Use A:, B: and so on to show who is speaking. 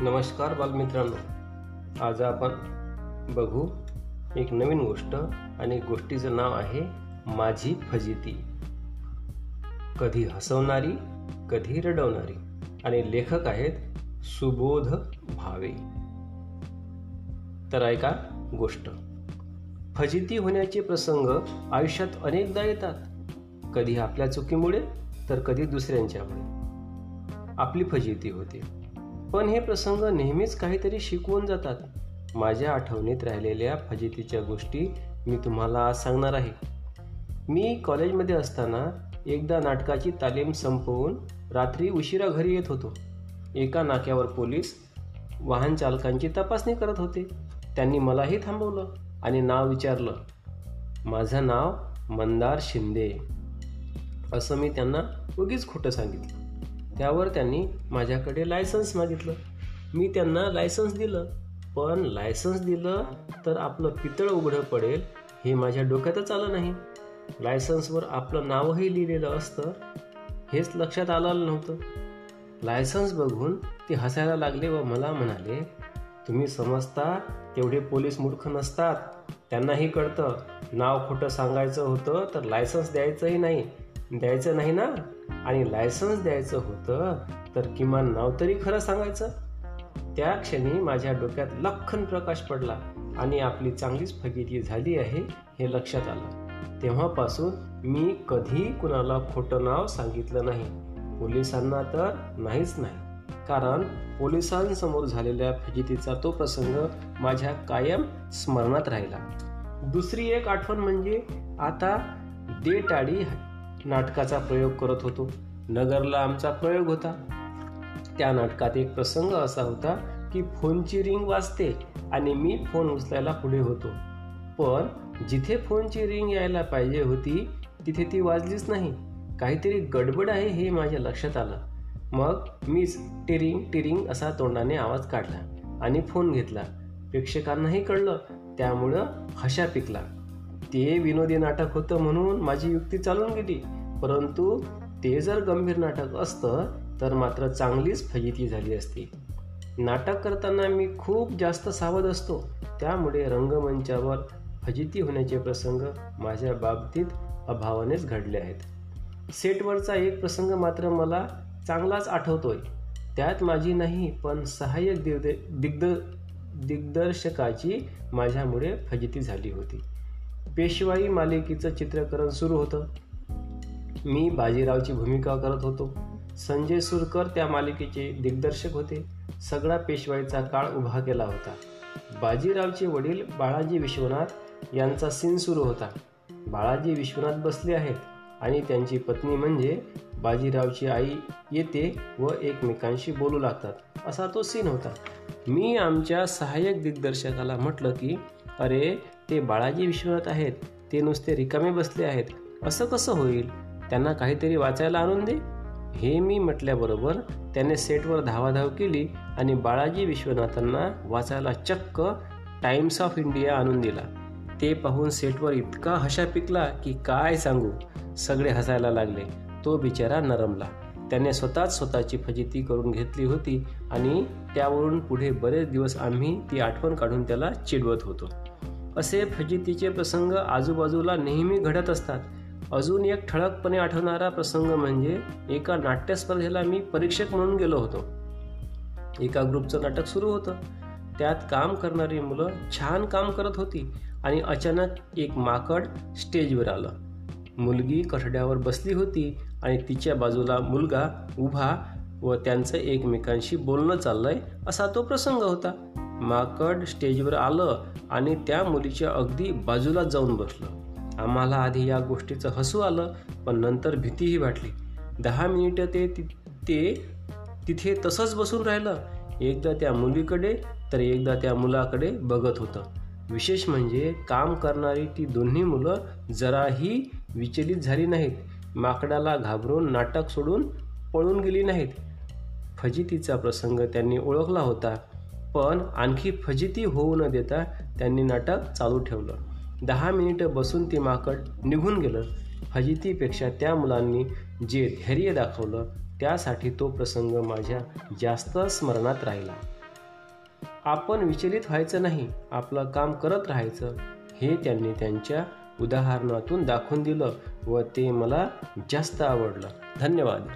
A: नमस्कार बालमित्रांनो. आज आपण बघू एक नवीन गोष्ट आणि गोष्टीचं नाव आहे माझी फजिती. कधी हसवणारी कधी रडवणारी आणि लेखक आहेत सुबोध भावे. तर ऐका गोष्ट. फजिती होण्याचे प्रसंग आयुष्यात अनेकदा येतात. कधी आपल्या चुकीमुळे तर कधी दुसऱ्यांच्यामुळे. आपली फजिती होते. पण हे प्रसंग नेहमीच काहीतरी शिकवून जातात. माझ्या आठवणीत राहिलेल्या फजितीच्या गोष्टी मी तुम्हाला आज सांगणार आहे. मी कॉलेजमध्ये असताना एकदा नाटकाची तालीम संपवून रात्री उशिरा घरी येत होतो. एका नाक्यावर पोलीस वाहन चालकांची तपासणी करत होते. त्यांनी मलाही थांबवलं आणि नाव विचारलं. माझं नाव मंदार शिंदे. असं मी त्यांना उगीच खोटं सांगितलं. त्यावर त्यांनी माझ्याकडे लायसन्स मागितलं. मी त्यांना लायसन्स दिलं. पण लायसन्स दिलं तर आपलं पितळ उघडं पडेल हे माझ्या डोक्यातच आलं नाही. लायसन्सवर आपलं नावही लिहिलेलं असतं. हेच लक्षात आलं नव्हतं. लायसन्स बघून ते हसायला लागले व मला म्हणाले तुम्ही समजता तेवढे पोलीस मूर्ख नसतात. त्यांनाही कळतं नाव खोटं सांगायचं होतं तर लायसन्स द्यायचंही नाही. द्यायचं नाही ना? आणि लायसन्स द्यायचं होतं तर किमान नाव तरी खरं सांगायचं. त्या क्षणी माझ्या डोक्यात लखन प्रकाश पडला आणि आपली चांगलीच फगिती झाली आहे हे लक्षात आलं. तेव्हापासून मी कधी कुणाला खोटं नाव सांगितलं नाही. पोलिसांना तर नाहीच नाही. कारण पोलिसांसमोर झालेल्या फजितीचा तो प्रसंग माझ्या कायम स्मरणात राहिला. दुसरी एक आठवण म्हणजे आता देटाडी नाटकाचा प्रयोग करत होतो. नगरला आमचा प्रयोग होता. त्या नाटकात एक प्रसंग असा होता की फोनची रिंग वाजते आणि मी फोन उचलायला पुढे होतो. पण जिथे फोनची रिंग यायला पाहिजे होती तिथे ती वाजलीच नाही. काहीतरी गडबड आहे हे माझ्या लक्षात आलं. मग मीच टिरिंग टिरिंग असा तोंडाने आवाज काढला आणि फोन घेतला. प्रेक्षकांनाही कळलं. त्यामुळं हशा पिकला. ते विनोदी नाटक होतं म्हणून माझी युक्ती चालून गेली. परंतु ते जर गंभीर नाटक असतं तर मात्र चांगलीच फजिती झाली असती. नाटक करताना मी खूप जास्त सावध असतो. त्यामुळे रंगमंचावर फजिती होण्याचे प्रसंग माझ्या बाबतीत अभावानेच घडले आहेत. सेटवरचा एक प्रसंग मात्र मला चांगलाच आठवतोय. त्यात माझी नाही पण सहाय्यक दिग्द दिग्दर्शकाची माझ्यामुळे फजिती झाली होती. पेशवाई मालिकेचं चित्रकरण सुरू होतं. मी बाजीरावची भूमिका करत होतो. संजय सुरकर त्या मालिकेचे दिग्दर्शक होते. सगळा पेशवाईचा काळ उभा केला होता. बाजीरावचे वडील बाळाजी विश्वनाथ यांचा सीन सुरू होता. बाळाजी विश्वनाथ बसले आहेत आणि त्यांची पत्नी म्हणजे बाजीरावची आई येते व एकमेकांशी बोलू लागतात. असा तो सीन होता. मी आमच्या सहाय्यक दिग्दर्शकाला म्हटलं की अरे ते बाळाजी विश्वनाथ आहेत ते नुसते रिकामे बसले आहेत असं कसं होईल? त्यांना काहीतरी वाचायला आणून दे. हे मी म्हटल्याबरोबर त्याने सेटवर धावाधाव केली आणि बाळाजी विश्वनाथांना वाचायला चक्क टाइम्स ऑफ इंडिया आणून दिला. ते पाहून सेटवर इतका हशा पिकला की काय सांगू? सगळे हसायला लागले. तो बिचारा नरमला. त्याने स्वतःच स्वतःची फजिती करून घेतली होती आणि त्यावरून पुढे बरेच दिवस आम्ही ती आठवण काढून त्याला चिडवत होतो. असे फजितीचे प्रसंग आजूबाजूला नेहमी घडत असतात. अजून एक ठळकपणे आठवणारा प्रसंग म्हणजे एका नाट्यस्पर्धेला मी परीक्षक म्हणून गेलो होतो. एका ग्रुपचं नाटक सुरू होतं. त्यात काम करणारी मुलं छान काम करत होती आणि अचानक एक माकड स्टेजवर आलं. मुलगी कठड्यावर बसली होती आणि तिच्या बाजूला मुलगा उभा व त्यांचं एकमेकांशी बोलणं चाललंय असा तो प्रसंग होता. माकड स्टेजवर आलं आणि त्या मुलीच्या अगदी बाजूला जाऊन बसलं. आम्हाला आधी या गोष्टीचं हसू आलं पण नंतर भीतीही वाटली. दहा मिनिटं ते ते तिथे तसंच बसून राहिलं. एकदा त्या मुलीकडे तर एकदा त्या मुलाकडे बघत होतं. विशेष म्हणजे काम करणारी ती दोन्ही मुलं जराही विचलित झाली नाहीत. माकडाला घाबरून नाटक सोडून पळून गेली नाहीत. फजितीचा प्रसंग त्यांनी ओळखला होता. पण आणखी फजिती होऊ न देता त्यांनी नाटक चालू ठेवलं. दहा मिनिटं बसून ती माकड निघून गेलं. फजितीपेक्षा त्या मुलांनी जे धैर्य दाखवलं त्यासाठी तो प्रसंग माझ्या जास्त स्मरणात राहिला. आपण विचलित व्हायचं नाही आपलं काम करत राहायचं हे त्यांनी त्यांच्या उदाहरणातून दाखवून दिलं व ते मला जास्त आवडलं. धन्यवाद.